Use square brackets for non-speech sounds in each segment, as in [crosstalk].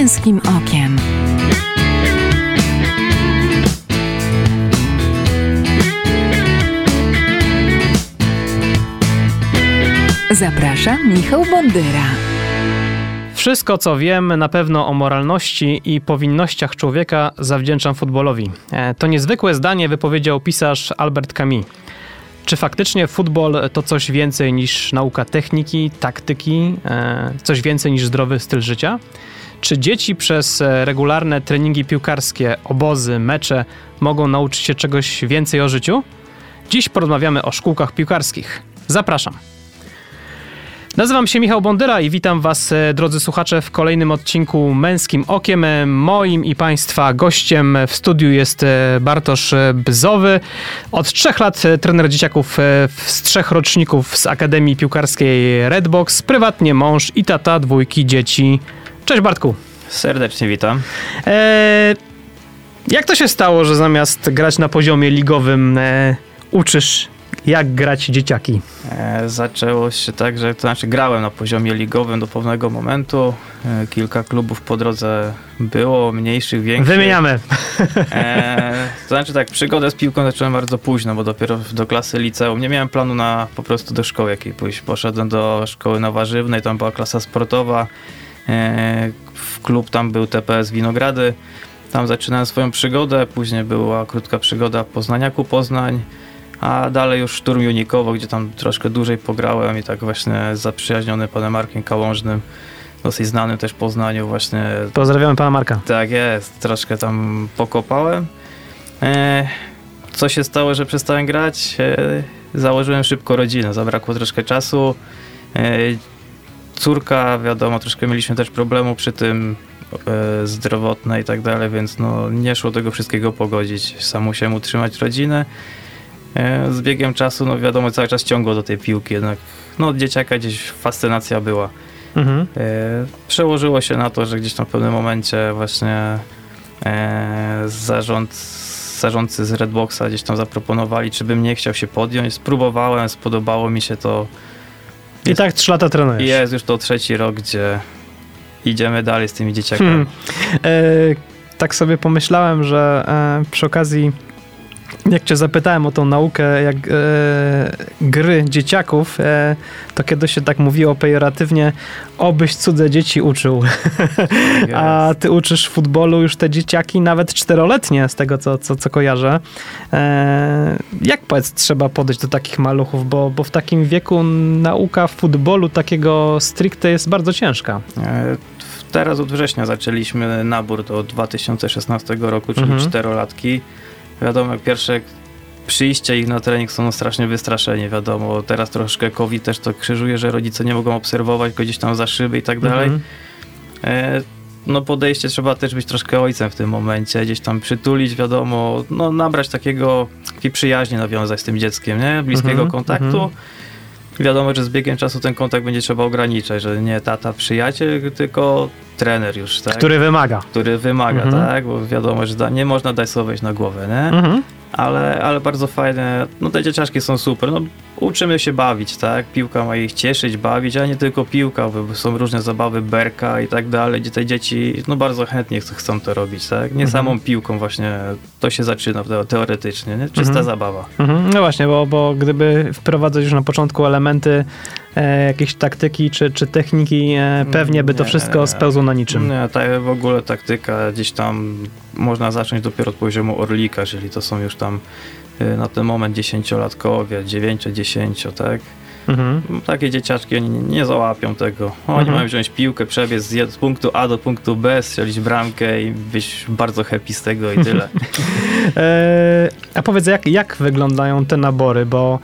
męskim okiem. Zapraszam Michał Bondyra. Wszystko, co wiem na pewno o moralności i powinnościach człowieka, zawdzięczam futbolowi. E, to niezwykłe zdanie wypowiedział pisarz Albert Camus. Czy faktycznie futbol to coś więcej niż nauka techniki, taktyki, e, coś więcej niż zdrowy styl życia? Czy dzieci przez e, regularne treningi piłkarskie, obozy, mecze mogą nauczyć się czegoś więcej o życiu? Dziś porozmawiamy o szkółkach piłkarskich. Zapraszam. Nazywam się Michał Bondyra i witam Was, e, drodzy słuchacze, w kolejnym odcinku Męskim Okiem. E, moim i Państwa gościem w studiu jest Bartosz Bzowy. Od trzech lat trener dzieciaków z trzech roczników z Akademii Piłkarskiej Redbox, prywatnie mąż i tata dwójki dzieci. Cześć Bartku. Serdecznie witam. jak to się stało, że zamiast grać na poziomie ligowym uczysz jak grać dzieciaki? E, zaczęło się tak, że to znaczy grałem na poziomie ligowym do pewnego momentu. E, kilka klubów po drodze było, mniejszych, większych. Wymieniamy. E, to znaczy tak, przygodę z piłką zacząłem bardzo późno, bo dopiero do klasy liceum. Nie miałem planu na po prostu do szkoły jakiej pójść. Poszedłem do szkoły na Warzywnej, tam była klasa sportowa. E, w klub tam był TPS Winogrady. Tam zaczynałem swoją przygodę, później była krótka przygoda w Poznaniaku Poznań a dalej już Szturm Junikowo, gdzie tam troszkę dłużej pograłem i tak właśnie zaprzyjaźniony panem Markiem Kałążnym, dosyć znanym też w Poznaniu właśnie. Pozdrawiamy pana Marka. Tak jest, troszkę tam pokopałem. E, co się stało, że przestałem grać? E, założyłem szybko rodzinę, zabrakło troszkę czasu. Córka, wiadomo, troszkę mieliśmy też problemu przy tym e, zdrowotne i tak dalej, więc no, nie szło tego wszystkiego pogodzić. Sam musiałem utrzymać rodzinę. E, z biegiem czasu, no wiadomo, cały czas ciągło do tej piłki, jednak no dzieciaka gdzieś fascynacja była. Mhm. E, przełożyło się na to, że gdzieś tam w pewnym momencie właśnie e, zarząd, zarządcy z Redboxa gdzieś tam zaproponowali, czy bym nie chciał się podjąć. Spróbowałem, spodobało mi się to. I tak trzy lata trenujesz. Jest już to trzeci rok, gdzie idziemy dalej z tymi dzieciakami. Hmm. E, tak sobie pomyślałem, że e, przy okazji jak cię zapytałem o tą naukę jak, e, gry dzieciaków, e, to kiedyś się tak mówiło pejoratywnie, obyś cudze dzieci uczył. Yes. [laughs] A ty uczysz futbolu już te dzieciaki, nawet czteroletnie, z tego co, co, co kojarzę. E, jak powiedz, trzeba podejść do takich maluchów, bo, bo w takim wieku nauka futbolu takiego stricte jest bardzo ciężka. E, teraz od września zaczęliśmy nabór do 2016 roku, czyli mhm. czterolatki wiadomo, jak pierwsze przyjście ich na trening są strasznie wystraszeni, wiadomo, teraz troszkę COVID też to krzyżuje, że rodzice nie mogą obserwować go gdzieś tam za szyby i tak dalej. Mhm. E, no podejście trzeba też być troszkę ojcem w tym momencie, gdzieś tam przytulić, wiadomo, no nabrać takiego, takiej przyjaźni nawiązać z tym dzieckiem, nie? Bliskiego mhm, kontaktu. Mhm. Wiadomo, że z biegiem czasu ten kontakt będzie trzeba ograniczać, że nie tata, przyjaciel, tylko trener już, tak? Który wymaga. Który wymaga, mhm. tak? Bo wiadomo, że nie można dać sobie wejść na głowę, nie? Mhm. Ale, ale bardzo fajne, no te dzieciaczki są super, no uczymy się bawić, tak? Piłka ma ich cieszyć, bawić, a nie tylko piłka, bo są różne zabawy, berka i tak dalej, gdzie te dzieci, no bardzo chętnie chcą to robić, tak? Nie mhm. samą piłką właśnie, to się zaczyna teoretycznie, nie? Czysta mhm. zabawa. Mhm. No właśnie, bo, bo gdyby wprowadzać już na początku elementy jakieś taktyki czy, czy techniki, e, pewnie by to nie, wszystko spełzło na niczym. Nie, ta, w ogóle taktyka gdzieś tam można zacząć dopiero od poziomu Orlika, czyli to są już tam y, na ten moment dziesięciolatkowie, dziewięcio, dziesięcio, tak? Mhm. Takie dzieciaczki oni nie załapią tego. Oni mhm. mają wziąć piłkę, przebiec z punktu A do punktu B, strzelić bramkę i być bardzo happy z tego i tyle. [laughs] e, a powiedz, jak, jak wyglądają te nabory, bo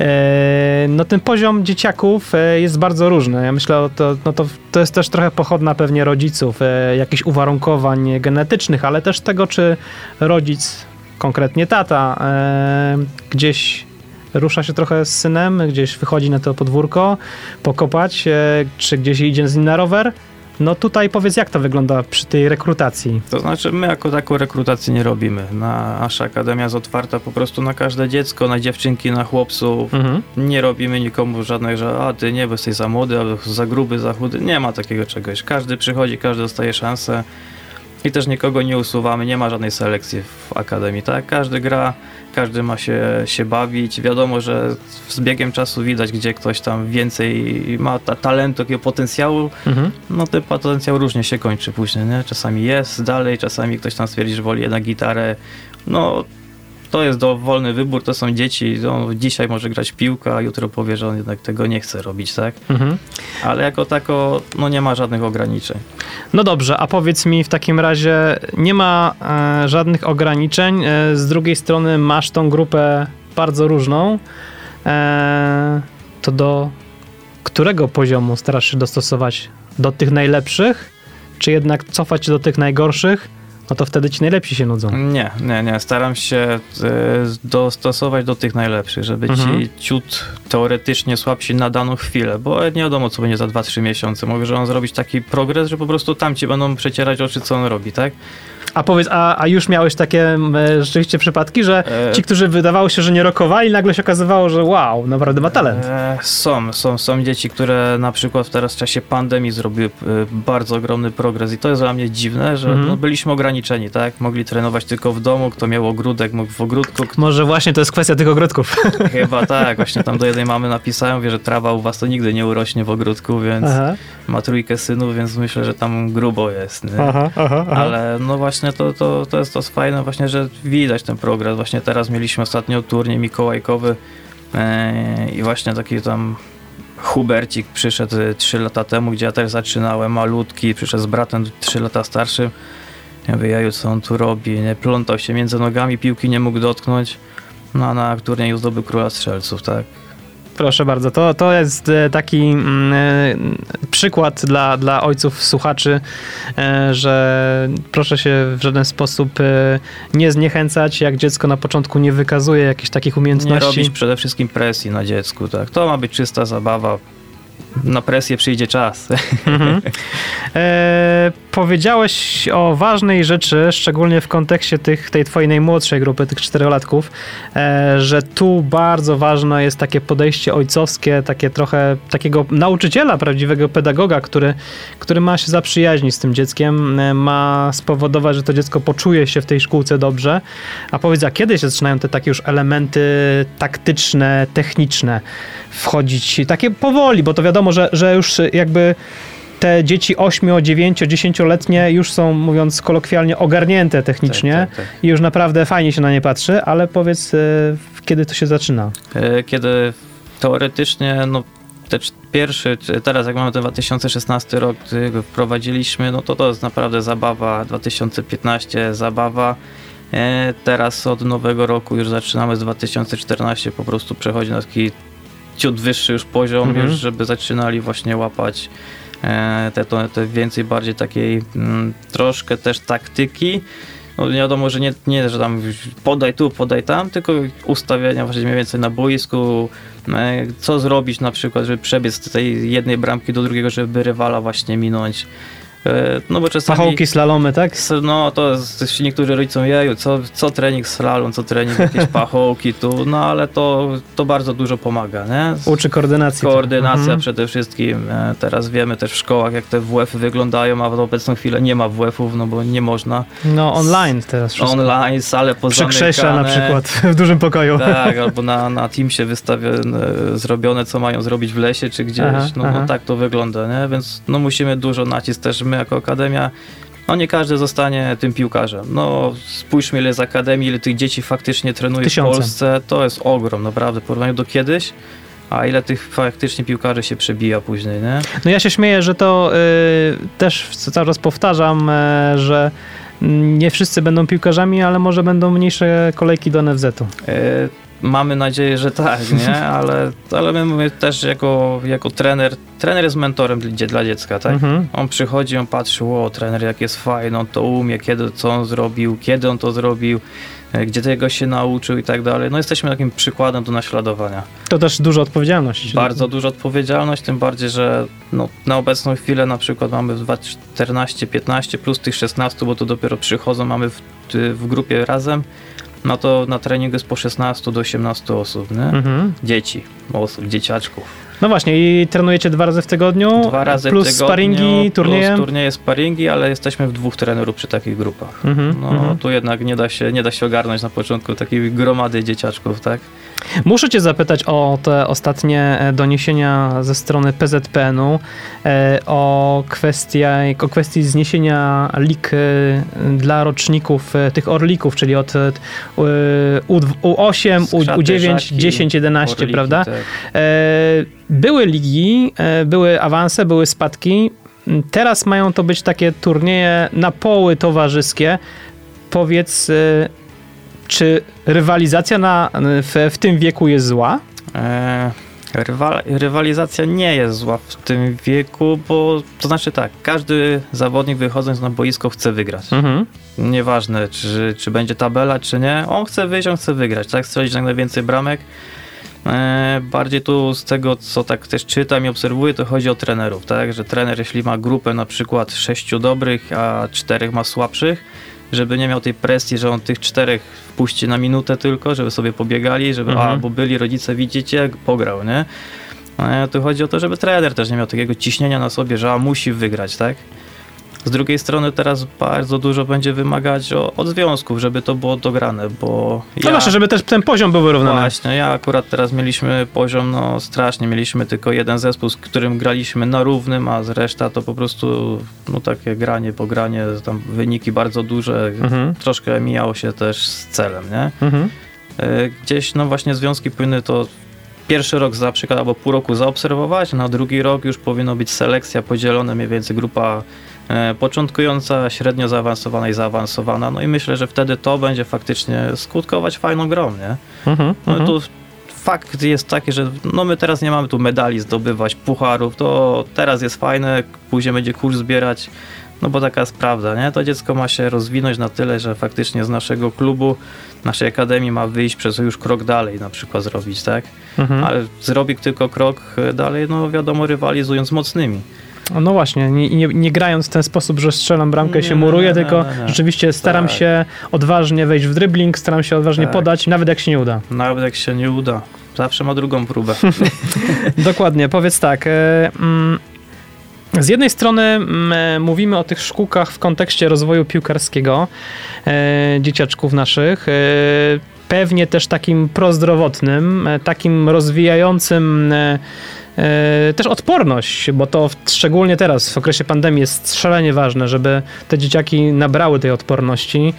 e, no ten poziom dzieciaków e, jest bardzo różny. Ja myślę, to, no to, to jest też trochę pochodna pewnie rodziców, e, jakichś uwarunkowań genetycznych, ale też tego, czy rodzic, konkretnie tata, e, gdzieś rusza się trochę z synem, gdzieś wychodzi na to podwórko, pokopać, e, czy gdzieś idzie z nim na rower, No tutaj powiedz, jak to wygląda przy tej rekrutacji? To znaczy, my jako taką rekrutację nie robimy. Nasza akademia jest otwarta po prostu na każde dziecko, na dziewczynki, na chłopców. Mhm. Nie robimy nikomu żadnych, że a ty nie, bo jesteś za młody, albo za gruby, za chudy. Nie ma takiego czegoś. Każdy przychodzi, każdy dostaje szansę. I też nikogo nie usuwamy, nie ma żadnej selekcji w akademii, tak? Każdy gra, każdy ma się, się bawić. Wiadomo, że z biegiem czasu widać, gdzie ktoś tam więcej ma ta, talentu, takiego potencjału. Mhm. No ten potencjał różnie się kończy później, nie? Czasami jest dalej, czasami ktoś tam stwierdzi, że woli jednak gitarę. No to jest dowolny wybór, to są dzieci. No, dzisiaj może grać piłkę, a jutro powie, że on jednak tego nie chce robić, tak? Mhm. Ale jako tako, no nie ma żadnych ograniczeń. No dobrze, a powiedz mi w takim razie, nie ma e, żadnych ograniczeń. E, z drugiej strony masz tą grupę bardzo różną. E, to do którego poziomu starasz się dostosować? Do tych najlepszych? Czy jednak cofać się do tych najgorszych? No to wtedy ci najlepsi się nudzą. Nie, nie, nie. Staram się e, dostosować do tych najlepszych, żeby Mhm. ci ciut teoretycznie słabsi na daną chwilę, bo nie wiadomo, co będzie za 2-3 miesiące. Może on zrobić taki progres, że po prostu tamci będą przecierać oczy, co on robi, tak? A powiedz, a, a już miałeś takie e, rzeczywiście przypadki, że E, ci, którzy wydawało się, że nie rokowali, nagle się okazywało, że wow, naprawdę ma talent. E, są, są, są dzieci, które na przykład teraz w czasie pandemii zrobiły e, bardzo ogromny progres i to jest dla mnie dziwne, że Mhm. no, byliśmy ograniczeni, tak? Mogli trenować tylko w domu, kto miał ogródek, mógł w ogródku, kto Może właśnie to jest kwestia tych ogródków. [laughs] chyba tak, właśnie tam do jednej mamy napisałem, wie, że trawa u was to nigdy nie urośnie w ogródku, więc Aha, ma trójkę synów, więc myślę, że tam grubo jest, aha, aha. aha. Ale no właśnie to, to, to jest to fajne właśnie, że widać ten progres. Właśnie teraz mieliśmy ostatnio turniej mikołajkowy e, i właśnie taki tam Hubercik przyszedł 3 lata temu, gdzie ja też zaczynałem, malutki, przyszedł z bratem 3 lata starszym. Ja mówię, jaju, co on tu robi, nie? Plątał się między nogami, piłki nie mógł dotknąć. No a na turnieju zdobył króla strzelców, tak? Proszę bardzo, to, to jest e, taki mm, e, przykład dla, dla ojców słuchaczy, e, że proszę się w żaden sposób nie zniechęcać, jak dziecko na początku nie wykazuje jakichś takich Nie umiejętności. robić przede wszystkim presji na dziecku, tak? To ma być czysta zabawa. Na presję przyjdzie czas. Mhm. [laughs] E, powiedziałeś o ważnej rzeczy, szczególnie w kontekście tych, tej twojej najmłodszej grupy, tych czterolatków, e, że tu bardzo ważne jest takie podejście ojcowskie, takie trochę takiego nauczyciela, prawdziwego pedagoga, który, który ma się zaprzyjaźnić z tym dzieckiem, e, ma spowodować, że to dziecko poczuje się w tej szkółce dobrze. A powiedz, a kiedy się zaczynają te takie już elementy taktyczne, techniczne wchodzić? Takie powoli, bo to wiadomo, że, że już jakby te dzieci 8, 9, 10-letnie już są, mówiąc kolokwialnie, ogarnięte technicznie Tak, tak, tak. i już naprawdę fajnie się na nie patrzy, ale powiedz, e, kiedy to się zaczyna? E, Kiedy teoretycznie, no te pierwszy, teraz jak mamy ten 2016 rok, gdy go wprowadziliśmy, no to to jest naprawdę zabawa, 2015 zabawa. E, Teraz od nowego roku już zaczynamy z 2014 po prostu przechodzi na taki ciut wyższy już poziom, Mhm. już żeby zaczynali właśnie łapać e, te, te więcej bardziej takiej mm, troszkę też taktyki. No wiadomo, że nie, nie, że tam podaj tu, podaj tam, tylko ustawienia właśnie mniej więcej na boisku, e, co zrobić na przykład, żeby przebiec z tej jednej bramki do drugiego, żeby rywala właśnie minąć. E, No bo czasami... Pachołki, slalomy, tak? No to się niektórzy rodzicom jeju, co, co trening slalom, co trening jakieś [laughs] pachołki tu, no ale to, to bardzo dużo pomaga, nie? Uczy koordynacji. Koordynacja Mhm. przede wszystkim. E, Teraz wiemy też w szkołach, jak te WF-y wyglądają, a w obecną chwilę nie ma WF-ów, no bo nie można. No online teraz wszystko. Online, sale pozamykane. krześle na przykład, [laughs] w dużym pokoju. Tak, albo na, na Teamsie wystawione, zrobione, co mają zrobić w lesie czy gdzieś. Aha, no, aha. no tak to wygląda, nie? Więc no musimy dużo nacisk też my jako Akademia. No nie każdy zostanie tym piłkarzem. No spójrzmy ile z Akademii, ile tych dzieci faktycznie trenuje Tysiące. w Polsce. To jest ogrom, naprawdę, w porównaniu do kiedyś. A ile tych faktycznie piłkarzy się przebija później, nie? No ja się śmieję, że to y, też cały czas powtarzam, y, że nie wszyscy będą piłkarzami, ale może będą mniejsze kolejki do NFZ-u. E, mamy nadzieję, że tak, nie? [laughs] Ale, ale my, my też jako, jako trener, trener jest mentorem dla, dla dziecka, tak? Mhm. On przychodzi, on patrzy, o, trener jak jest fajny, on to umie, kiedy, co on zrobił, kiedy on to zrobił, e, gdzie tego się nauczył i tak dalej. No jesteśmy takim przykładem do naśladowania. To też duża odpowiedzialność. Bardzo duża odpowiedzialność, tym bardziej, że no, na obecną chwilę na przykład mamy 14, 15 plus tych 16, bo to dopiero przychodzą, mamy w, w grupie razem, no to na treningu jest po 16 do 18 osób, nie? Mhm. Dzieci, osób, dzieciaczków. No właśnie, i trenujecie dwa razy w tygodniu? Dwa razy plus w tygodniu, sparingi, turnieje? Plus turnieje, sparingi, ale jesteśmy w dwóch trenerów przy takich grupach. Mhm, No mhm. tu jednak nie da, się, nie da się ogarnąć na początku takiej gromady dzieciaczków, tak? Muszę cię zapytać o te ostatnie e, doniesienia ze strony PZPN-u e, o, kwestii, o kwestii zniesienia lig e, dla roczników tych orlików, czyli od e, U, U8, U, Skrzaty, U9, żaki, 10, 11, orliki, prawda? tak. Były ligi, e, były awanse, były spadki. Teraz mają to być takie turnieje na poły towarzyskie. Powiedz, e, czy rywalizacja na, w, w tym wieku jest zła? E, rywal, rywalizacja nie jest zła w tym wieku, bo to znaczy tak, każdy zawodnik wychodząc na boisko chce wygrać. Mhm. Nieważne, czy, czy będzie tabela, czy nie, on chce wyjść, on chce wygrać, tak? Strzelić jak najwięcej bramek. E, bardziej tu z tego, co tak też czytam i obserwuję, to chodzi o trenerów, tak? Że trener, jeśli ma grupę na przykład sześciu dobrych, a czterech ma słabszych, żeby nie miał tej presji, że on tych czterech wpuści na minutę tylko, żeby sobie pobiegali, żeby, Mhm. a, bo byli rodzice, widzicie, jak pograł, nie? E, tu chodzi o to, żeby trener też nie miał takiego ciśnienia na sobie, że a, musi wygrać, tak? Z drugiej strony teraz bardzo dużo będzie wymagać o, od związków, żeby to było dograne, bo No właśnie, żeby też ten poziom był wyrównany. Właśnie, ja akurat teraz mieliśmy poziom, no strasznie, mieliśmy tylko jeden zespół, z którym graliśmy na równym, a z reszta to po prostu, no takie granie, pogranie, tam wyniki bardzo duże, Mhm. troszkę mijało się też z celem, nie? Mhm. E, Gdzieś, no właśnie związki powinny to pierwszy rok za przykład, albo pół roku zaobserwować, na drugi rok już powinno być selekcja podzielona mniej więcej grupa początkująca, średnio zaawansowana i zaawansowana, no i myślę, że wtedy to będzie faktycznie skutkować fajną grą, nie? Mhm. No Mhm. tu fakt jest taki, że no my teraz nie mamy tu medali zdobywać, pucharów, to teraz jest fajne, później będzie kurs zbierać, no bo taka jest prawda, nie? To dziecko ma się rozwinąć na tyle, że faktycznie z naszego klubu, naszej akademii ma wyjść przez już krok dalej na przykład zrobić, tak? Mhm. Ale zrobi tylko krok dalej, no wiadomo, rywalizując z mocnymi. No właśnie, nie, nie, nie grając w ten sposób, że strzelam bramkę i się Nie, muruję, nie, tylko nie, nie. rzeczywiście staram Tak. się odważnie wejść w dribbling, staram się odważnie Tak. podać, nawet jak się nie uda. Nawet jak się nie uda, zawsze ma drugą próbę. [laughs] Dokładnie, powiedz tak. e, mm, Z jednej strony mm, e, mówimy o tych szkółkach w kontekście rozwoju piłkarskiego e, dzieciaczków naszych. e, Pewnie też takim prozdrowotnym, e, takim rozwijającym e, też odporność, bo to szczególnie teraz w okresie pandemii jest szalenie ważne, żeby te dzieciaki nabrały tej odporności,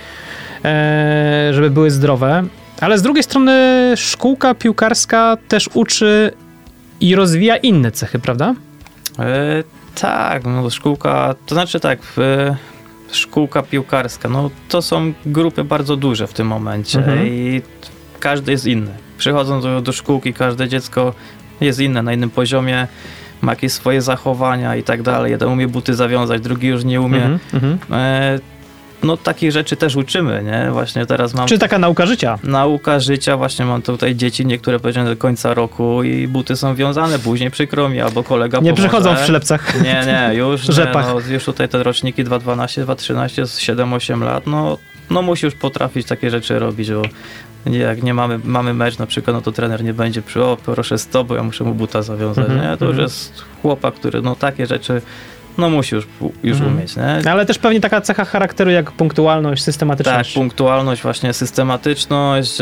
e, żeby były zdrowe. Ale z drugiej strony szkółka piłkarska też uczy i rozwija inne cechy, prawda? E, tak, no szkółka, to znaczy tak, e, szkółka piłkarska, no to są grupy bardzo duże w tym momencie Mhm. i każdy jest inny. Przychodząc do, do szkółki, każde dziecko jest inne, na innym poziomie, ma jakieś swoje zachowania i tak dalej. Jeden umie buty zawiązać, drugi już nie umie. Mhm, mhm. E, no takich rzeczy też uczymy, nie? Właśnie teraz mam... Czy taka nauka życia? Nauka życia, właśnie mam tutaj dzieci, niektóre powiedziane do końca roku i buty są wiązane, później przykro mi, albo kolega Nie pomoże. przychodzą w przylepcach. Nie, nie, już, [laughs] nie, Rzepach. no, już tutaj te roczniki 2.12, 2.13, z 7-8 lat, no, no musi już potrafić takie rzeczy robić, bo nie, jak nie mamy, mamy mecz na przykład, no to trener nie będzie przy, o proszę stop, bo ja muszę mu buta zawiązać, Mhm, nie? To już mhm. jest chłopak, który no takie rzeczy, no musi już, już Mhm. umieć, nie? Ale też pewnie taka cecha charakteru jak punktualność, Tak, systematyczność. punktualność, właśnie systematyczność,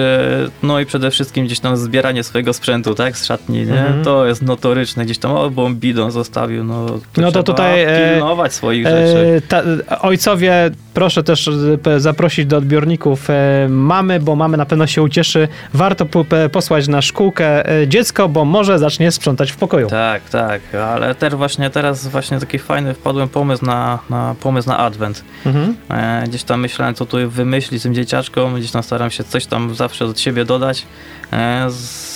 no i przede wszystkim gdzieś tam zbieranie swojego sprzętu, tak, z szatni, nie? Mhm. To jest notoryczne, gdzieś tam, o, bombidon zostawił, no to, No to tutaj, e, pilnować swoich rzeczy. E, ta, ojcowie proszę też e, zaprosić do odbiorników e, mamy, bo mamy na pewno się ucieszy. Warto posłać na szkółkę dziecko, bo może zacznie sprzątać w pokoju. Tak, tak, ale też właśnie teraz właśnie taki fajny wpadłem pomysł na, na pomysł na advent. Mhm. Gdzieś tam myślałem, co tu wymyślić tym dzieciaczkom, gdzieś tam staram się coś tam zawsze od siebie dodać.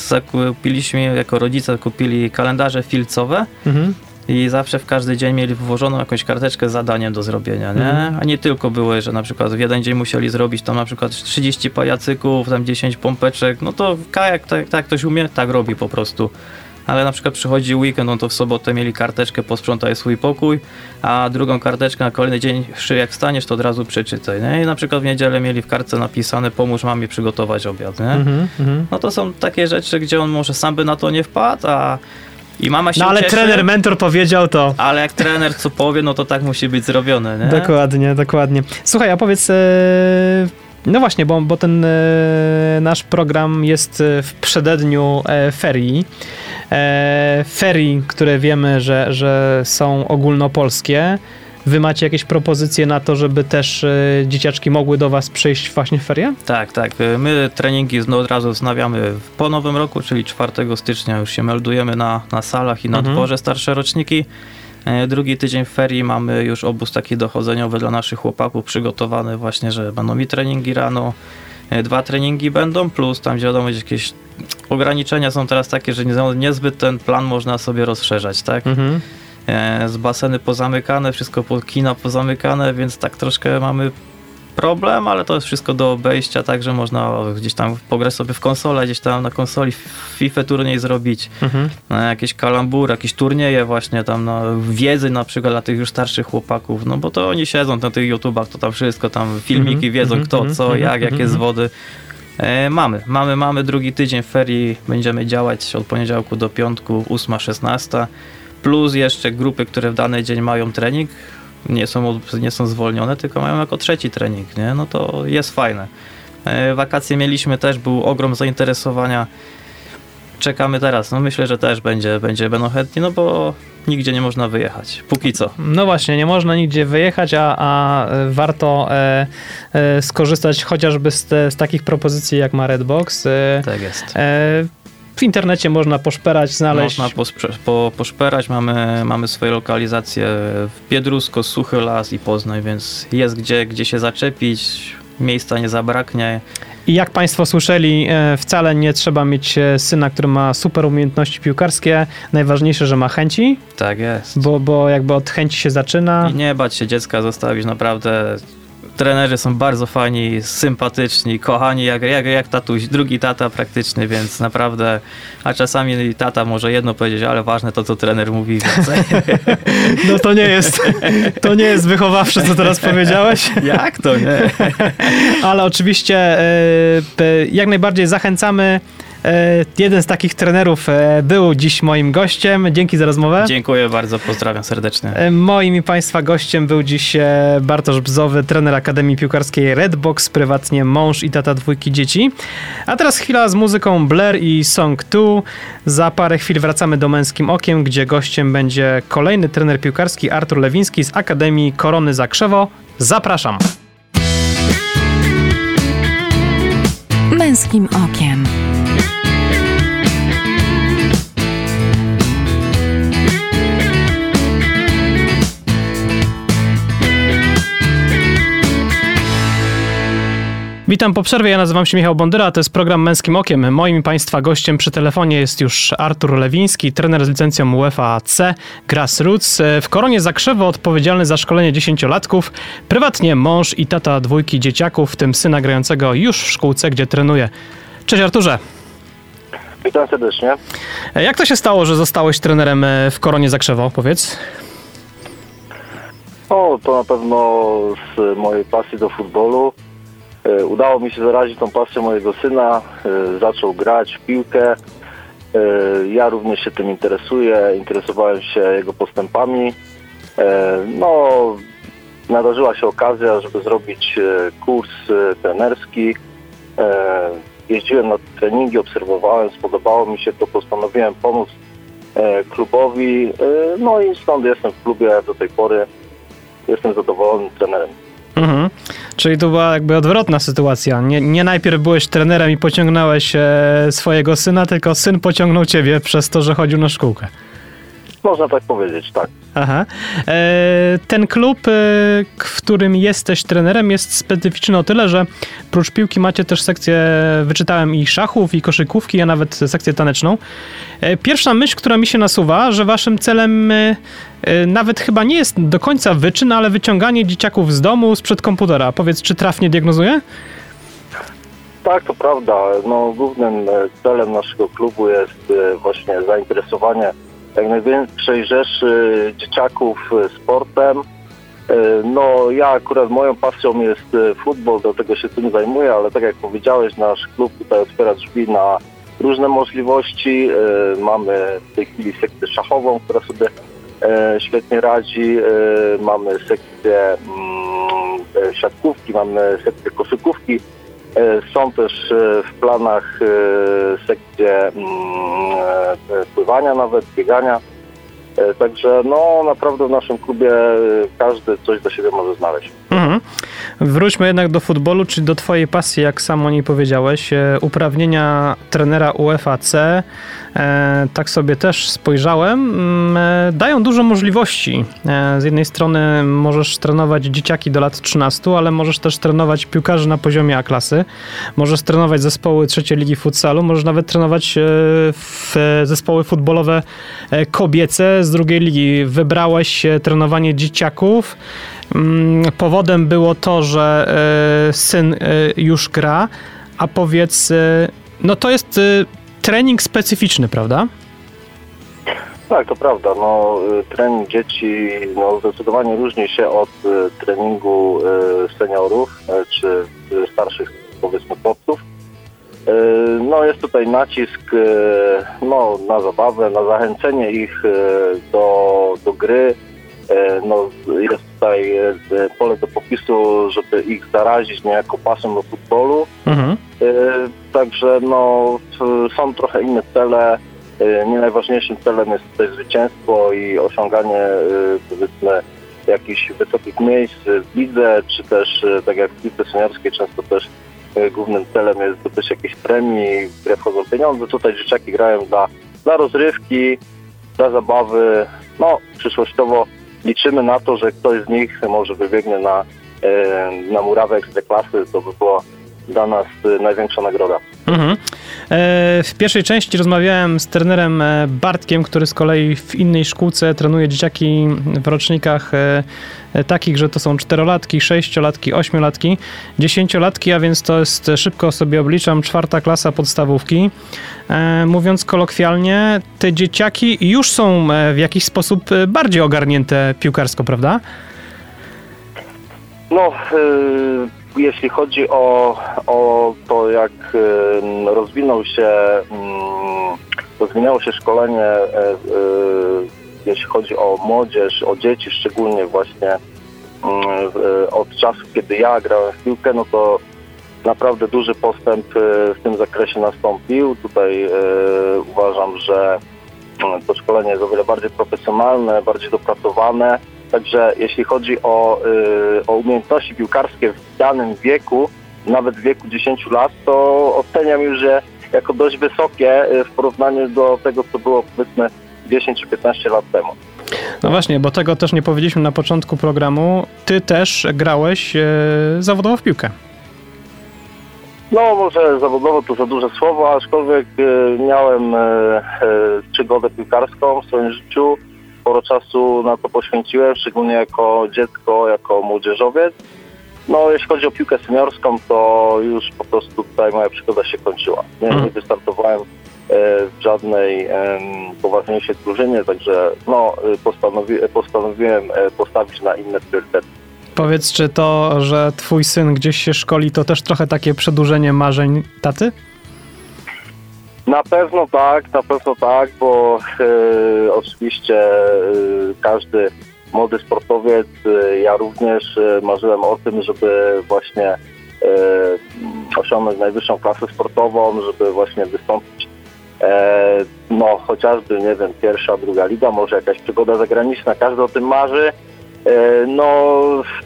Zakupiliśmy, jako rodzice kupili kalendarze filcowe. Mhm i zawsze w każdy dzień mieli włożoną jakąś karteczkę z zadaniem do zrobienia, nie? Mhm. A nie tylko były, że na przykład w jeden dzień musieli zrobić tam na przykład 30 pajacyków, tam 10 pompeczek, no to tak, tak ktoś umie, tak robi po prostu. Ale na przykład przychodzi weekend, no to w sobotę mieli karteczkę posprzątaj swój pokój, a drugą karteczkę na kolejny dzień, jak wstaniesz, to od razu przeczytaj, nie? I na przykład w niedzielę mieli w kartce napisane pomóż mamie przygotować obiad, nie? Mm -hmm. No to są takie rzeczy, gdzie on może sam by na to nie wpadł, a i mama się No ale cieszy, trener, mentor powiedział to. Ale jak trener co powie, no to tak musi być zrobione, nie? Dokładnie, dokładnie. Słuchaj, a powiedz... E, no właśnie, bo, bo ten e, nasz program jest e, w przededniu ferii. Ferii, które wiemy, że, że są ogólnopolskie. Wy macie jakieś propozycje na to, żeby też y, dzieciaczki mogły do was przyjść właśnie w ferie? Tak, tak. My treningi od razu wznawiamy po nowym roku, czyli 4 stycznia już się meldujemy na, na salach i na mhm. dworze starsze roczniki. E, drugi tydzień ferii mamy już obóz taki dochodzeniowy dla naszych chłopaków przygotowany właśnie, że będą mi treningi rano, e, dwa treningi będą, plus tam wiadomo jakieś ograniczenia są teraz takie, że niezbyt ten plan można sobie rozszerzać, tak? Mhm. E, z baseny pozamykane, wszystko po kina pozamykane, więc tak troszkę mamy problem, ale to jest wszystko do obejścia, także można gdzieś tam pograć sobie w konsolę, gdzieś tam na konsoli FIFA turniej zrobić, mhm. jakieś kalambury, jakieś turnieje właśnie tam na wiedzy na przykład dla tych już starszych chłopaków, no bo to oni siedzą na tych YouTubach, to tam wszystko, tam filmiki mhm. wiedzą mhm. kto, mhm. co, jak, mhm. jakie z wody. E, mamy, mamy, mamy drugi tydzień ferii, będziemy działać od poniedziałku do piątku, 8-16 plus jeszcze grupy, które w dany dzień mają trening, nie są, nie są zwolnione, tylko mają jako trzeci trening, nie? no to jest fajne. E, wakacje mieliśmy też, był ogrom zainteresowania. Czekamy teraz. No myślę, że też będzie, będzie będą chętni, no bo nigdzie nie można wyjechać. Póki co. No właśnie, nie można nigdzie wyjechać, a, a warto e, e, skorzystać chociażby z, te, z, takich propozycji jak ma Redbox. E, tak jest. W internecie można poszperać, znaleźć. Można po, poszperać, mamy, mamy swoje lokalizacje w Biedrusko, Suchy Las i Poznań, więc jest gdzie, gdzie się zaczepić, miejsca nie zabraknie. I jak Państwo słyszeli, e, wcale nie trzeba mieć e, syna, który ma super umiejętności piłkarskie. Najważniejsze, że ma chęci. Tak jest. Bo, bo jakby od chęci się zaczyna. I nie bać się dziecka zostawić, naprawdę trenerzy są bardzo fajni, sympatyczni, kochani, jak, jak, jak tatuś, drugi tata praktyczny, więc naprawdę, a czasami tata może jedno powiedzieć, ale ważne to, co trener mówi. [laughs] No to nie jest, to nie jest wychowawcze, co teraz powiedziałeś. [laughs] Jak to nie? [laughs] Ale oczywiście e, jak najbardziej zachęcamy jeden z takich trenerów e, był dziś moim gościem. Dzięki za rozmowę. Dziękuję bardzo, pozdrawiam serdecznie. E, moim i Państwa gościem był dziś Bartosz Bzowy, trener Akademii Piłkarskiej Redbox, prywatnie mąż i tata dwójki dzieci. A teraz chwila z muzyką Blair i Song 2. Za parę chwil wracamy do Męskim Okiem, gdzie gościem będzie kolejny trener piłkarski Artur Lewiński z Akademii Korony Zakrzewo. Zapraszam. Męskim Okiem. Witam po przerwie, ja nazywam się Michał Bondyra, to jest program Męskim Okiem. Moim Państwa gościem przy telefonie jest już Artur Lewiński, trener z licencją UEFA C Grassroots. W Koronie Zakrzewo odpowiedzialny za szkolenie dziesięciolatków, prywatnie mąż i tata dwójki dzieciaków, w tym syna grającego już w szkółce, gdzie trenuje. Cześć Arturze. Witam serdecznie. Jak to się stało, że zostałeś trenerem w Koronie Zakrzewo, powiedz? O, to na pewno z mojej pasji do futbolu. E, udało mi się zarazić tą pasję mojego syna, e, zaczął grać w piłkę. E, ja również się tym interesuję, interesowałem się jego postępami. No, nadarzyła się okazja, żeby zrobić kurs trenerski. Jeździłem na treningi, obserwowałem, spodobało mi się to, postanowiłem pomóc klubowi. No i stąd jestem w klubie do tej pory. Jestem zadowolony trenerem. Mhm. Czyli to była jakby odwrotna sytuacja. Nie, nie najpierw byłeś trenerem i pociągnąłeś e, swojego syna, tylko syn pociągnął ciebie przez to, że chodził na szkółkę. Można tak powiedzieć, tak. Aha. E, ten klub, e, w którym jesteś trenerem, jest specyficzny o tyle, że prócz piłki macie też sekcję, wyczytałem i szachów, i koszykówki, a nawet sekcję taneczną. E, pierwsza myśl, która mi się nasuwa, że waszym celem nawet chyba nie jest do końca wyczyn, ale wyciąganie dzieciaków z domu sprzed komputera. Powiedz, czy trafnie diagnozuję? Tak, to prawda. No, głównym celem naszego klubu jest właśnie zainteresowanie jak największej rzeszy dzieciaków e, sportem. E, No, ja akurat moją pasją jest e, futbol, do tego się tym zajmuję, ale tak jak powiedziałeś, nasz klub tutaj otwiera drzwi na różne możliwości. Mamy w tej chwili sekcję szachową, która sobie świetnie radzi. Mamy sekcję mm, siatkówki, mamy sekcję koszykówki. E, Są też e, w planach e, sekcje mm, pływania nawet, biegania. E, Także no naprawdę w naszym klubie e, każdy coś do siebie może znaleźć. Mhm. Wróćmy jednak do futbolu, czyli do twojej pasji, jak sam o niej powiedziałeś. E, Uprawnienia trenera UEFA C, tak sobie też spojrzałem, mm, dają dużo możliwości. Z jednej strony możesz trenować dzieciaki do lat 13, ale możesz też trenować piłkarzy na poziomie A-klasy, możesz trenować zespoły trzeciej ligi futsalu, możesz nawet trenować zespoły futbolowe kobiece z drugiej ligi. Wybrałeś e, trenowanie dzieciaków, Mm, Powodem było to, że e, syn e, już gra, a powiedz, no to jest trening specyficzny, prawda? Tak, to prawda. No, trening dzieci no, zdecydowanie różni się od treningu seniorów czy starszych powiedzmy chłopców. Y, No, jest tutaj nacisk y, no, na zabawę, na zachęcenie ich y, do, do gry. No, jest tutaj pole do popisu, żeby ich zarazić niejako pasem do futbolu. Mhm. Także no, są trochę inne cele. Nie najważniejszym celem jest tutaj zwycięstwo i osiąganie powiedzmy jakichś wysokich miejsc w lidze, czy też tak jak w piłce seniorskiej często też głównym celem jest zdobyć jakieś premii, w grę wchodzą pieniądze. Tutaj dzieciaki grają dla, dla rozrywki, dla zabawy. No, przyszłościowo liczymy na to, że ktoś z nich może wybiegnie na, y, na murawę ekstraklasy. To by była dla nas y, największa nagroda. Mhm. E, W pierwszej części rozmawiałem z trenerem e, Bartkiem, który z kolei w innej szkółce trenuje dzieciaki w rocznikach e, takich, że to są czterolatki, sześciolatki, ośmiolatki, dziesięciolatki, a więc to jest, szybko sobie obliczam, czwarta klasa podstawówki. Mówiąc kolokwialnie, te dzieciaki już są w jakiś sposób bardziej ogarnięte piłkarsko, prawda? No, jeśli chodzi o, o to, jak rozwinął się, mm, rozwinęło się szkolenie, y, y, jeśli chodzi o młodzież, o dzieci szczególnie właśnie mm, w- od czasu, kiedy ja grałem w piłkę, no to naprawdę duży postęp w tym zakresie nastąpił. Tutaj uważam, że mm, to szkolenie jest o wiele bardziej profesjonalne, bardziej dopracowane. Także jeśli chodzi o, y, o umiejętności piłkarskie w danym wieku, nawet w wieku 10 lat, to oceniam już je jako dość wysokie y, w porównaniu do tego, co było powiedzmy 10 czy 15 lat temu. No właśnie, bo tego też nie powiedzieliśmy na początku programu. Ty też grałeś e, zawodowo w piłkę. No może zawodowo to za duże słowo, aczkolwiek y, miałem y, przygodę piłkarską w swoim życiu. Sporo czasu na to poświęciłem, szczególnie jako dziecko, jako młodzieżowiec. No jeśli chodzi o piłkę seniorską, to już po prostu tutaj moja przygoda się kończyła. Nie, Mhm. nie wystartowałem y, w żadnej poważniejszej drużynie, także no, y, postanowi, postanowiłem y, postawić na inne priorytety. Powiedz, czy to, że twój syn gdzieś się szkoli, to też trochę takie przedłużenie marzeń taty? Na pewno tak, na pewno tak, bo e, oczywiście e, każdy młody sportowiec, e, ja również marzyłem o tym, żeby właśnie osiągnąć najwyższą klasę sportową, żeby właśnie wystąpić no chociażby, nie wiem, pierwsza, druga liga, może jakaś przygoda zagraniczna, każdy o tym marzy. No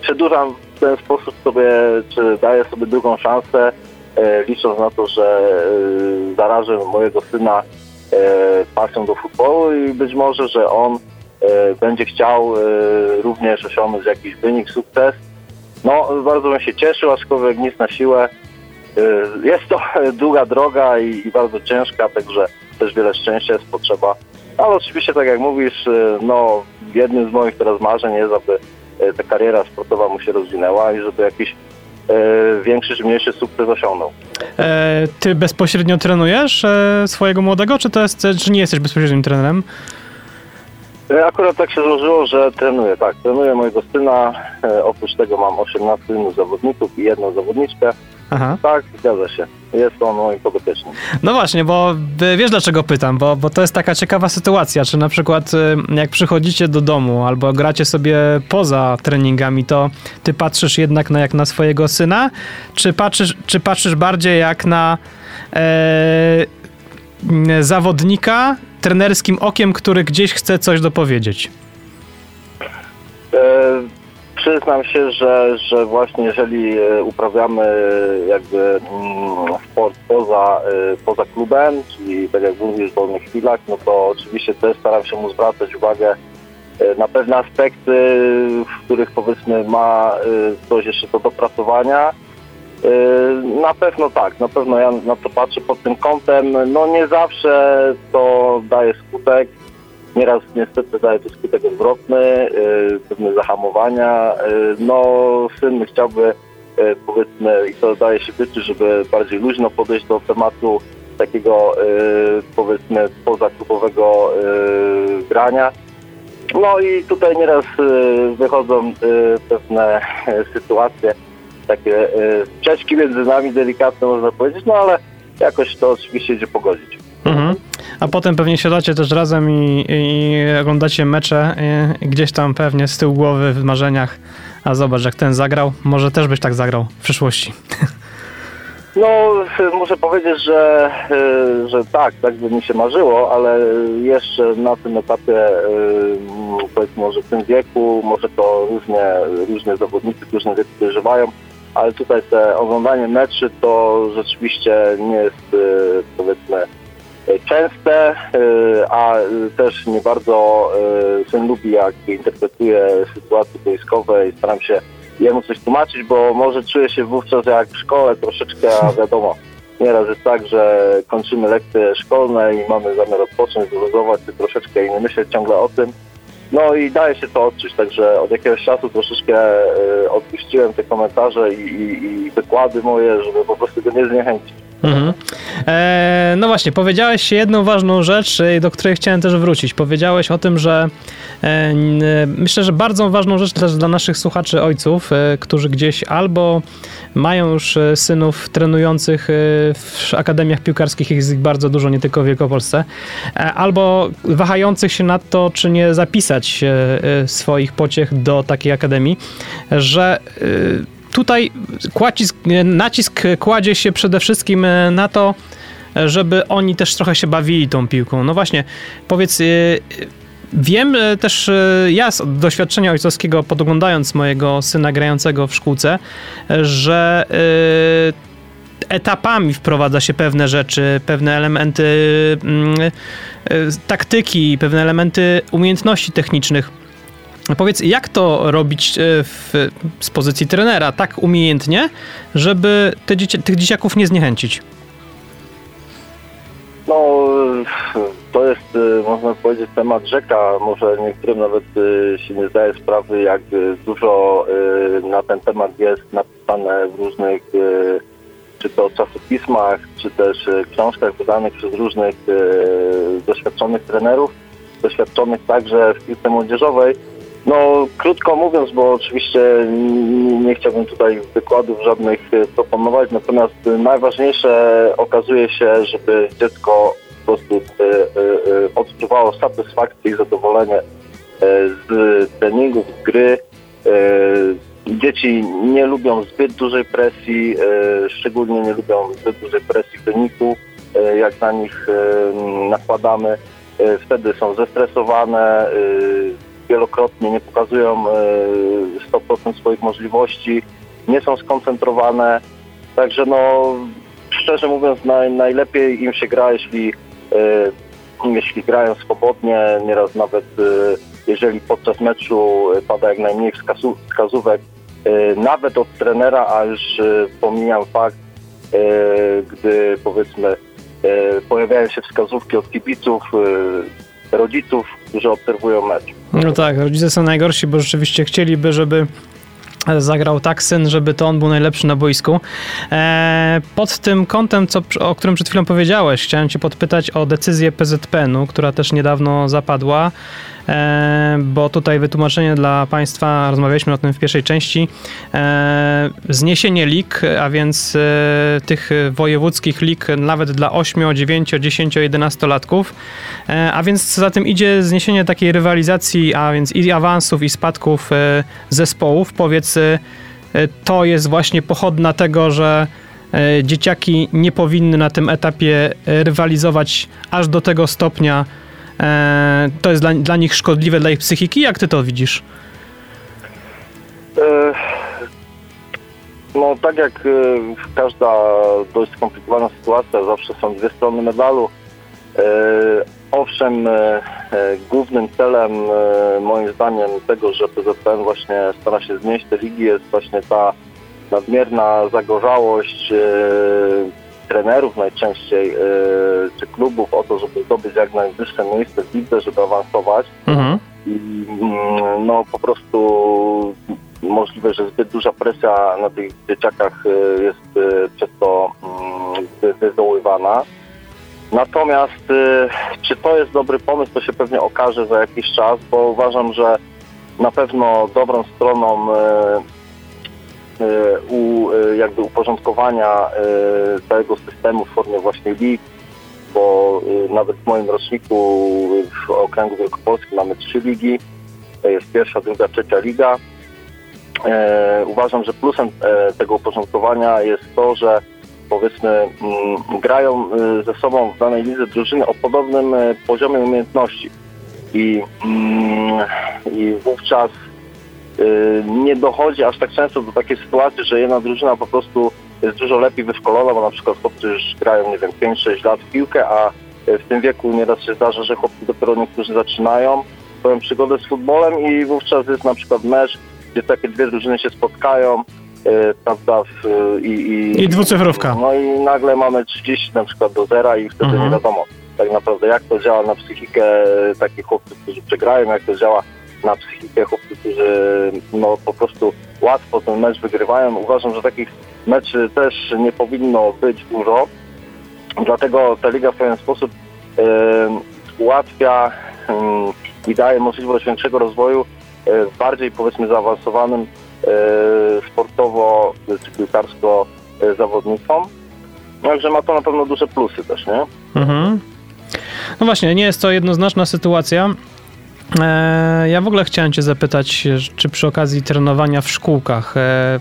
przedłużam w ten sposób sobie, czy daję sobie drugą szansę, licząc na to, że e, zarażę mojego syna e, pasją do futbolu i być może, że on e, będzie chciał e, również osiągnąć jakiś wynik, sukces. No, bardzo bym się cieszył, aczkolwiek nic na siłę. E, Jest to długa droga i, bardzo ciężka, także też wiele szczęścia jest potrzeba. Ale oczywiście, tak jak mówisz, e, no, jednym z moich teraz marzeń jest, aby e, ta kariera sportowa mu się rozwinęła i żeby jakiś e, większy czy mniejszy sukces osiągnął. E, ty bezpośrednio trenujesz e, swojego młodego, czy to jest, czy nie jesteś bezpośrednim trenerem? E, Akurat tak się złożyło, że trenuję, tak, trenuję mojego syna. E, oprócz tego mam 18 innych zawodników i jedną zawodniczkę. Aha. Tak, zgadza się. Jest on moim podopiecznym. No właśnie, bo y, wiesz dlaczego pytam, bo, bo to jest taka ciekawa sytuacja, czy na przykład y, jak przychodzicie do domu albo gracie sobie poza treningami, to ty patrzysz jednak na, jak na swojego syna, czy patrzysz, czy patrzysz bardziej jak na e, zawodnika trenerskim okiem, który gdzieś chce coś dopowiedzieć? E, przyznam się, że, że właśnie jeżeli e, uprawiamy e, jakby mm, sport poza, e, poza klubem, czyli tak jak mówisz w wolnych chwilach, no to oczywiście też staram się mu zwracać uwagę na pewne aspekty, w których powiedzmy ma coś jeszcze do dopracowania. Na pewno tak, na pewno ja na to patrzę pod tym kątem. No nie zawsze to daje skutek. Nieraz niestety daje to skutek odwrotny, yy, pewne zahamowania. Yy, no syn chciałby yy, powiedzmy, i to daje się być, żeby bardziej luźno podejść do tematu takiego powiedzmy pozaklubowego grania. No i tutaj nieraz wychodzą pewne yy, sytuacje, takie sprzeczki między nami delikatne można powiedzieć, no ale jakoś to oczywiście idzie pogodzić. Mhm. A potem pewnie siadacie też razem i, i oglądacie mecze i gdzieś tam pewnie z tyłu głowy w marzeniach, a zobacz jak ten zagrał, może też byś tak zagrał w przyszłości. [laughs] No, y, muszę powiedzieć, że, y, że tak, tak by mi się marzyło, ale jeszcze na tym etapie, y, powiedzmy może w tym wieku, może to różnie, różne zawodnicy w różnym wieku dojrzewają, ale tutaj te oglądanie meczy to rzeczywiście nie jest, y, powiedzmy, y, częste, y, a też nie bardzo y, syn lubi, jak interpretuje sytuacje boiskowe i staram się jemu coś tłumaczyć, bo może czuje się wówczas jak w szkole troszeczkę, a wiadomo, nieraz jest tak, że kończymy lekcje szkolne i mamy zamiar odpocząć, wyluzować się troszeczkę i nie myśleć ciągle o tym. No i daje się to odczuć, także od jakiegoś czasu troszeczkę y, odpuściłem te komentarze i, i, i wykłady moje, żeby po prostu go nie zniechęcić. Mhm. E, no właśnie, powiedziałeś jedną ważną rzecz, e, do której chciałem też wrócić. Powiedziałeś o tym, że e, n- myślę, że bardzo ważną rzecz też dla naszych słuchaczy ojców, e, którzy gdzieś albo mają już e, synów trenujących e, w akademiach piłkarskich, jest ich bardzo dużo, nie tylko w Wielkopolsce, e, albo wahających się nad to, czy nie zapisać e, e, swoich pociech do takiej akademii, że e, tutaj kłacisk, nacisk kładzie się przede wszystkim e, na to, żeby oni też trochę się bawili tą piłką. No właśnie, powiedz, e, wiem e, też e, ja z doświadczenia ojcowskiego, podglądając mojego syna grającego w szkółce, e, że e, etapami wprowadza się pewne rzeczy, pewne elementy mm, e, taktyki, pewne elementy umiejętności technicznych. Powiedz, jak to robić e, w, z pozycji trenera tak umiejętnie, żeby te dzieci, tych dzieciaków nie zniechęcić? No, to jest, y, można powiedzieć, temat rzeka. Może niektórym nawet y, się nie zdaje sprawy, jak dużo na ten temat jest napisane w różnych, czy to czasopismach, czy też książkach wydanych przez różnych doświadczonych trenerów, doświadczonych także w piłce młodzieżowej. No, krótko mówiąc, bo oczywiście nie chciałbym tutaj wykładów żadnych y, proponować, natomiast y, najważniejsze okazuje się, żeby dziecko po prostu y, odczuwało satysfakcję i zadowolenie z treningów, z gry. Dzieci nie lubią zbyt dużej presji, szczególnie nie lubią zbyt dużej presji wyniku, jak na nich nakładamy. Wtedy są zestresowane, wielokrotnie nie pokazują 100% swoich możliwości, nie są skoncentrowane. Także no, szczerze mówiąc, naj, najlepiej im się gra, jeśli, jeśli grają swobodnie, nieraz nawet jeżeli podczas meczu pada jak najmniej wskazówek, nawet od trenera, a już pomijam fakt, gdy powiedzmy pojawiają się wskazówki od kibiców, rodziców, którzy obserwują mecz. No tak, rodzice są najgorsi, bo rzeczywiście chcieliby, żeby zagrał tak syn, żeby to on był najlepszy na boisku. E, pod tym kątem, co, o którym przed chwilą powiedziałeś, chciałem cię podpytać o decyzję PZPN-u, która też niedawno zapadła. E, bo tutaj wytłumaczenie dla Państwa, rozmawialiśmy o tym w pierwszej części, e, zniesienie lig, a więc e, tych wojewódzkich lig nawet dla 8, 9, 10, 11 latków, a więc za tym idzie zniesienie takiej rywalizacji, a więc i awansów, i spadków zespołów. Powiedz, to jest właśnie pochodna tego, że dzieciaki nie powinny na tym etapie rywalizować aż do tego stopnia, to jest dla, dla nich szkodliwe, dla ich psychiki? Jak ty to widzisz? E, no tak jak e, każda dość skomplikowana sytuacja, zawsze są dwie strony medalu. E, owszem, głównym celem moim zdaniem tego, że PZPN właśnie stara się znieść te ligi jest właśnie ta nadmierna zagorzałość trenerów najczęściej yy, czy klubów o to, żeby zdobyć jak najwyższe miejsce w lidze, żeby awansować. Mhm. I mm, no po prostu możliwe, że zbyt duża presja na tych dzieciakach y, jest y, przez to mm, wywoływana. Natomiast y, czy to jest dobry pomysł, to się pewnie okaże za jakiś czas, bo uważam, że na pewno dobrą stroną u, e, jakby uporządkowania e, całego systemu w formie właśnie lig, bo nawet w moim roczniku w okręgu wielkopolskim mamy trzy ligi, jest pierwsza, druga, trzecia liga. Uważam, że plusem tego uporządkowania jest to, że powiedzmy mm, grają ze sobą w danej lidze drużyny o podobnym poziomie umiejętności i, mm, i wówczas nie dochodzi aż tak często do takiej sytuacji, że jedna drużyna po prostu jest dużo lepiej wyszkolona, bo na przykład chłopcy już grają, nie wiem, 5-6 lat w piłkę, a w tym wieku nieraz się zdarza, że chłopcy dopiero niektórzy zaczynają swoją przygodę z futbolem i wówczas jest na przykład mecz, gdzie takie dwie drużyny się spotkają, yy, prawda, i, i, I dwucyfrówka. No i nagle mamy 30 na przykład do zera i wtedy mhm. nie wiadomo tak naprawdę jak to działa na psychikę takich chłopców, którzy przegrają, jak to działa na psychikę chłopców, którzy no, po prostu łatwo ten mecz wygrywają. Uważam, że takich meczy też nie powinno być dużo. Dlatego ta liga w pewien sposób ułatwia i daje możliwość większego rozwoju e, bardziej powiedzmy zaawansowanym e, sportowo czy piłkarsko e, zawodnikom. Także ma to na pewno duże plusy też, nie? Mhm. No właśnie, nie jest to jednoznaczna sytuacja. E, ja w ogóle chciałem Cię zapytać, czy przy okazji trenowania w szkółkach, e,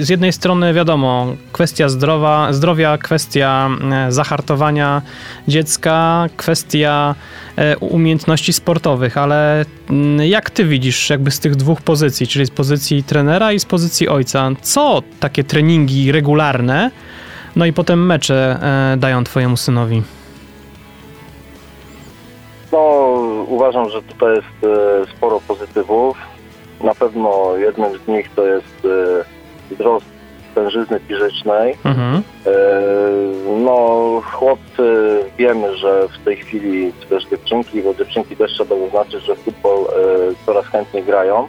z jednej strony wiadomo, kwestia zdrowa, zdrowia, kwestia e, zahartowania dziecka, kwestia umiejętności sportowych, ale mm, jak ty widzisz jakby z tych dwóch pozycji, czyli z pozycji trenera i z pozycji ojca, co takie treningi regularne, no i potem mecze dają twojemu synowi? No, uważam, że tutaj jest e, sporo pozytywów. Na pewno jednym z nich to jest e, wzrost tężyzny fizycznej. Mhm. E, no, chłopcy wiemy, że w tej chwili, czy też dziewczynki, bo dziewczynki też trzeba zaznaczyć, że futbol coraz chętniej grają.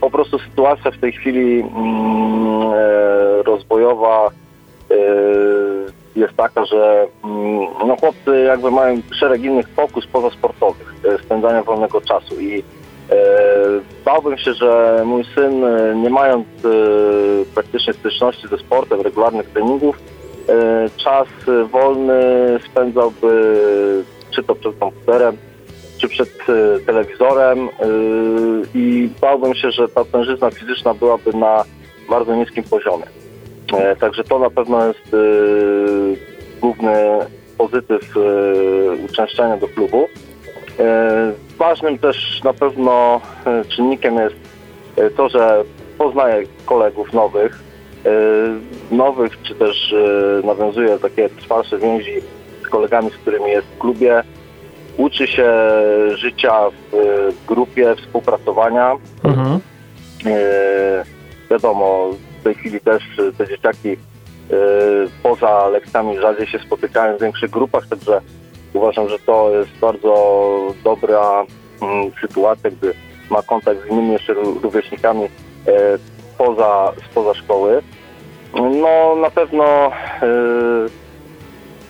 Po prostu sytuacja w tej chwili mm, rozwojowa jest taka, że mm, no, chłopcy jakby mają szereg innych fokus pozasportowych, e, spędzania wolnego czasu i e, bałbym się, że mój syn, e, nie mając e, praktycznie styczności ze sportem, regularnych treningów, e, czas wolny spędzałby czy to przed komputerem, czy przed e, telewizorem i bałbym się, że ta tężyzna fizyczna byłaby na bardzo niskim poziomie. E, także to na pewno jest e, główny pozytyw e, uczęszczania do klubu. ważnym też na pewno czynnikiem jest to, że poznaję kolegów nowych, nowych, czy też nawiązuje takie trwalsze więzi z kolegami, z którymi jest w klubie. Uczy się życia w grupie, współpracowania. Mhm. Wiadomo, tej chwili też e, te dzieciaki e, poza lekcjami rzadziej się spotykają w większych grupach, także uważam, że to jest bardzo dobra mm, sytuacja, gdy ma kontakt z innymi jeszcze ró- rówieśnikami e, poza, spoza szkoły. No na pewno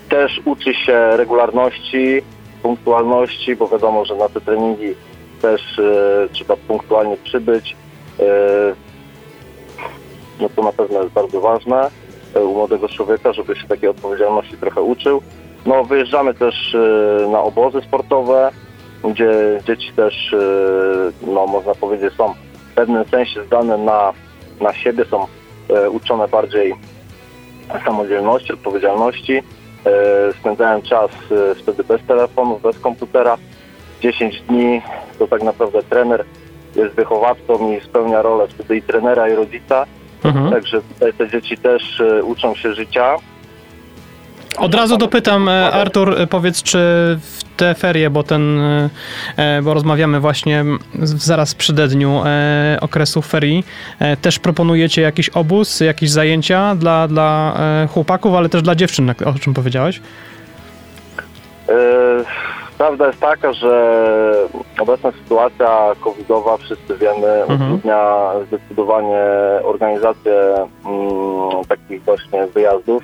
też uczy się regularności, punktualności, bo wiadomo, że na te treningi też trzeba punktualnie przybyć. No to na pewno jest bardzo ważne e, u młodego człowieka, żeby się takiej odpowiedzialności trochę uczył. No wyjeżdżamy też e, na obozy sportowe, gdzie dzieci też, e, no można powiedzieć, są w pewnym sensie zdane na, na siebie, są uczone bardziej samodzielności, odpowiedzialności. Spędzałem czas wtedy bez telefonów, bez komputera. 10 dni to tak naprawdę trener jest wychowawcą i spełnia rolę wtedy i trenera, i rodzica. Mhm. Także tutaj te dzieci też e, uczą się życia. Od razu dopytam, e, Artur, e, powiedz, czy w te ferie, bo ten, bo rozmawiamy właśnie zaraz przy dniu okresu ferii, też proponujecie jakiś obóz, jakieś zajęcia dla, dla chłopaków, ale też dla dziewczyn, o czym powiedziałeś? E, Prawda jest taka, że obecna sytuacja covidowa, wszyscy wiemy, Mhm. utrudnia zdecydowanie organizację mm, takich właśnie wyjazdów.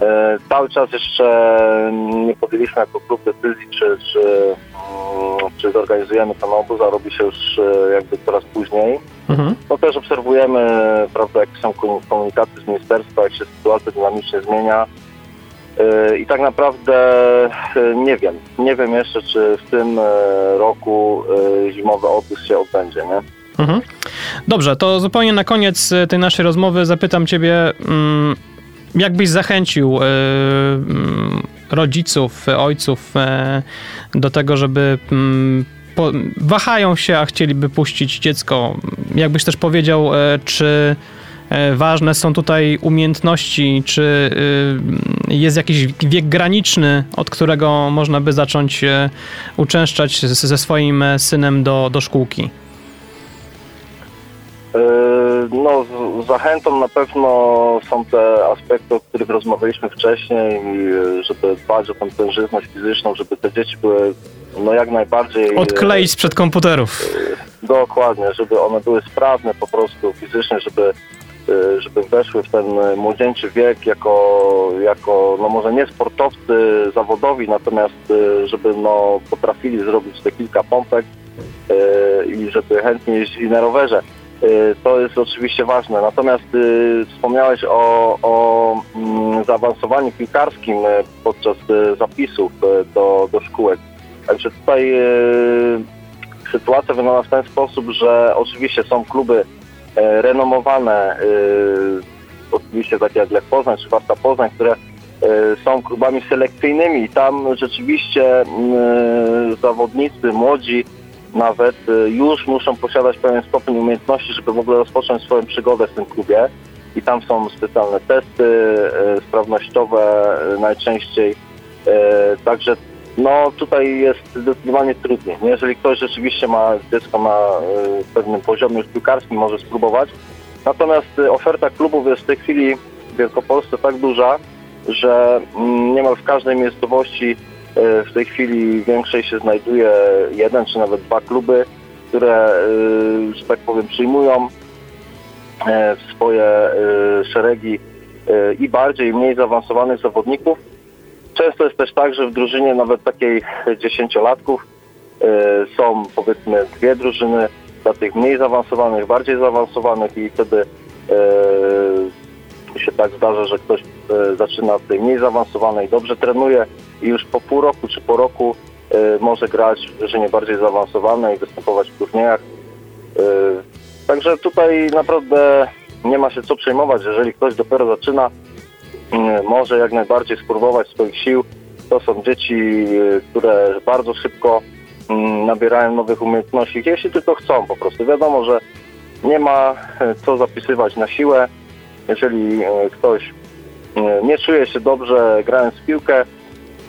E, Cały czas jeszcze nie podjęliśmy jako klub decyzji, czy, czy, mm, czy zorganizujemy ten obóz, a robi się już e, jakby coraz później. Mhm. No też obserwujemy, prawda, jakie są komu- komunikaty z ministerstwa, jak się sytuacja dynamicznie zmienia. Yy, I tak naprawdę yy, nie wiem, nie wiem jeszcze, czy w tym yy, roku zimowy obóz się odbędzie, nie? Mhm. Dobrze, to zupełnie na koniec e, tej naszej rozmowy zapytam ciebie, mm, jak byś zachęcił e, mm, rodziców, e, ojców e, do tego, żeby mm, wahają się, a chcieliby puścić dziecko. Jakbyś też powiedział, e, czy e, ważne są tutaj umiejętności, czy y, jest jakiś wiek graniczny, od którego można by zacząć e, uczęszczać ze swoim e, synem do, do szkółki? Yy, No, zachętą na pewno są te aspekty, o których rozmawialiśmy wcześniej, żeby dbać o tę tężyzność fizyczną, żeby te dzieci były no jak najbardziej... Odkleić sprzed komputerów. Dokładnie, żeby one były sprawne po prostu fizycznie, żeby, żeby weszły w ten y, młodzieńczy wiek jako, jako no może nie sportowcy zawodowi, natomiast y, żeby no potrafili zrobić te kilka pompek y, i żeby chętnie jeździli na rowerze. Y, To jest oczywiście ważne. Natomiast y, wspomniałeś o, o mm, zaawansowaniu piłkarskim y, podczas y, zapisów y, do, do szkółek. Także tutaj y, sytuacja wygląda w ten sposób, że oczywiście są kluby renomowane, e, oczywiście takie jak Lech Poznań czy Warta Poznań, które e, są klubami selekcyjnymi. I tam rzeczywiście e, zawodnicy, młodzi nawet e, już muszą posiadać pewien stopień umiejętności, żeby w ogóle rozpocząć swoją przygodę w tym klubie. I tam są specjalne testy e, sprawnościowe e, najczęściej, e, także no tutaj jest zdecydowanie trudniej. Nie? Jeżeli ktoś rzeczywiście ma dziecko na y, pewnym poziomie już piłkarskim, może spróbować. Natomiast y, oferta klubów jest w tej chwili w Wielkopolsce tak duża, że mm, niemal w każdej miejscowości y, w tej chwili większej się znajduje jeden czy nawet dwa kluby, które, że tak powiem, przyjmują e, w swoje y, szeregi i bardziej i mniej zaawansowanych zawodników. Często jest też tak, że w drużynie nawet takiej dziesięciolatków y, są powiedzmy dwie drużyny dla tych mniej zaawansowanych, bardziej zaawansowanych i wtedy y, się tak zdarza, że ktoś y, zaczyna w tej mniej zaawansowanej, dobrze trenuje i już po pół roku czy po roku może grać w drużynie bardziej zaawansowanej, występować w turniejach. Także tutaj naprawdę nie ma się co przejmować, jeżeli ktoś dopiero zaczyna, może jak najbardziej spróbować swoich sił. To są dzieci, y, które bardzo szybko mm, nabierają nowych umiejętności, jeśli tylko chcą po prostu. Wiadomo, że nie ma e, co zapisywać na siłę. Jeżeli e, ktoś e, nie czuje się dobrze grając w piłkę,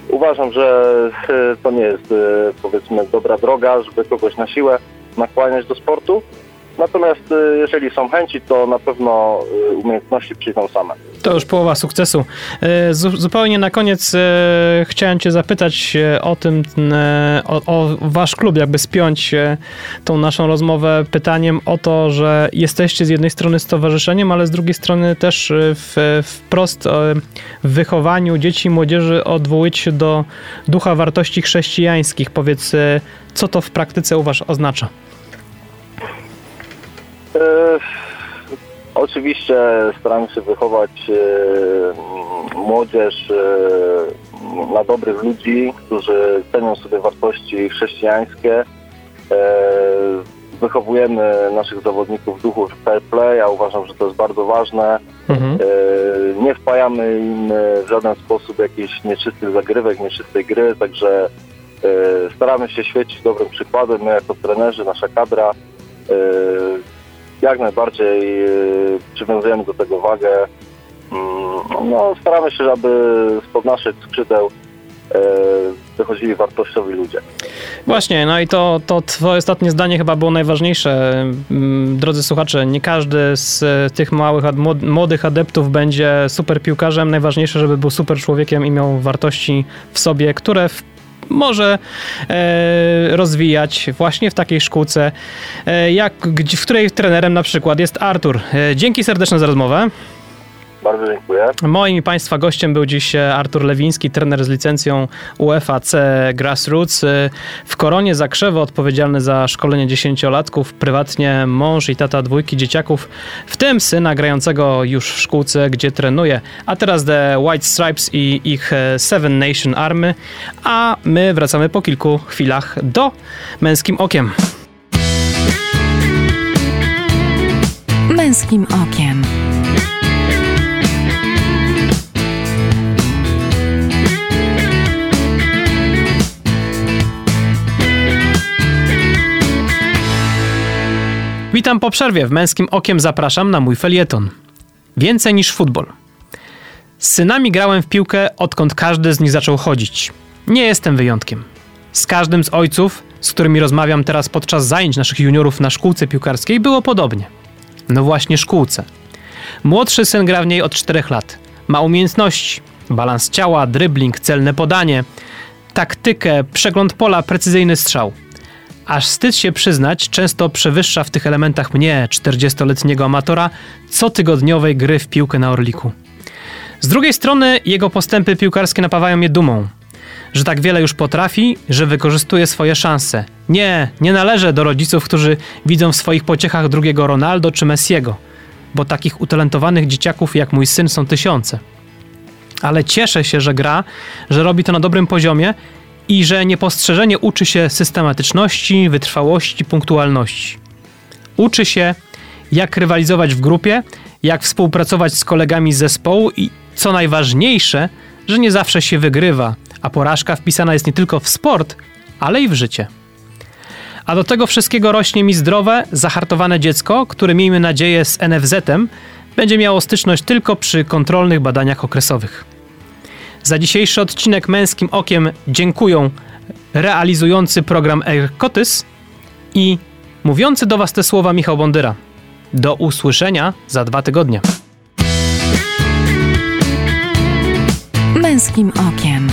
uważam, że to nie jest powiedzmy dobra droga, żeby kogoś na siłę nakłaniać do sportu. Natomiast jeżeli są chęci, to na pewno umiejętności przyjdą same. To już połowa sukcesu. E, zu- Zupełnie na koniec e, chciałem Cię zapytać e, o tym, o, o Wasz klub, jakby spiąć tą naszą rozmowę pytaniem o to, że jesteście z jednej strony stowarzyszeniem, ale z drugiej strony też w, wprost w wychowaniu dzieci i młodzieży odwołujecie się do ducha wartości chrześcijańskich. Powiedz, co to w praktyce u Was oznacza? Oczywiście staramy się wychować e, młodzież e, na dobrych ludzi, którzy cenią sobie wartości chrześcijańskie. E, wychowujemy naszych zawodników w duchu fair play, ja uważam, że to jest bardzo ważne. Mhm. Nie wpajamy im w żaden sposób jakichś nieczystych zagrywek, nieczystej gry, także staramy się świecić dobrym przykładem. My jako trenerzy, nasza kadra jak najbardziej e, przywiązujemy do tego wagę. Mm, No, staramy się, aby spod naszych skrzydeł e, wychodzili wartościowi ludzie. Właśnie, no i to, to twoje ostatnie zdanie chyba było najważniejsze. Mm, Drodzy słuchacze, nie każdy z e, tych małych, młodych adeptów będzie super piłkarzem. Najważniejsze, żeby był super człowiekiem i miał wartości w sobie, które w może e, rozwijać właśnie w takiej szkółce, e, jak, w której trenerem na przykład jest Artur. E, dzięki serdeczne za rozmowę. Bardzo dziękuję. Moim i Państwa gościem był dziś e, Artur Lewiński, trener z licencją UEFA C Grassroots. E, W Koronie Zakrzewo odpowiedzialny za szkolenie dziesięciolatków, prywatnie mąż i tata dwójki dzieciaków, w tym syna grającego już w szkółce, gdzie trenuje. A teraz The White Stripes i ich e, Seven Nation Army, a my wracamy po kilku chwilach do Męskim Okiem. Męskim okiem. Witam po przerwie. W Męskim Okiem zapraszam na mój felieton. Więcej niż futbol. Z synami grałem w piłkę, odkąd każdy z nich zaczął chodzić. Nie jestem wyjątkiem. Z każdym z ojców, z którymi rozmawiam teraz podczas zajęć naszych juniorów na szkółce piłkarskiej, było podobnie. No właśnie szkółce. Młodszy syn gra w niej od 4 lat. Ma umiejętności. Balans ciała, dribbling, celne podanie, taktykę, przegląd pola, precyzyjny strzał. Aż wstyd się przyznać, często przewyższa w tych elementach mnie, 40-letniego amatora, cotygodniowej gry w piłkę na Orliku. Z drugiej strony jego postępy piłkarskie napawają mnie dumą, że tak wiele już potrafi, że wykorzystuje swoje szanse. Nie, nie należę do rodziców, którzy widzą w swoich pociechach drugiego Ronaldo czy Messiego, bo takich utalentowanych dzieciaków jak mój syn są tysiące. Ale cieszę się, że gra, że robi to na dobrym poziomie i że niepostrzeżenie uczy się systematyczności, wytrwałości, punktualności. Uczy się, jak rywalizować w grupie, jak współpracować z kolegami z zespołu i co najważniejsze, że nie zawsze się wygrywa, a porażka wpisana jest nie tylko w sport, ale i w życie. A do tego wszystkiego rośnie mi zdrowe, zahartowane dziecko, które miejmy nadzieję z NFZ-em będzie miało styczność tylko przy kontrolnych badaniach okresowych. Za dzisiejszy odcinek Męskim Okiem dziękują realizujący program Erkotys i mówiący do Was te słowa Michał Bondyra. Do usłyszenia za dwa tygodnie. Męskim okiem.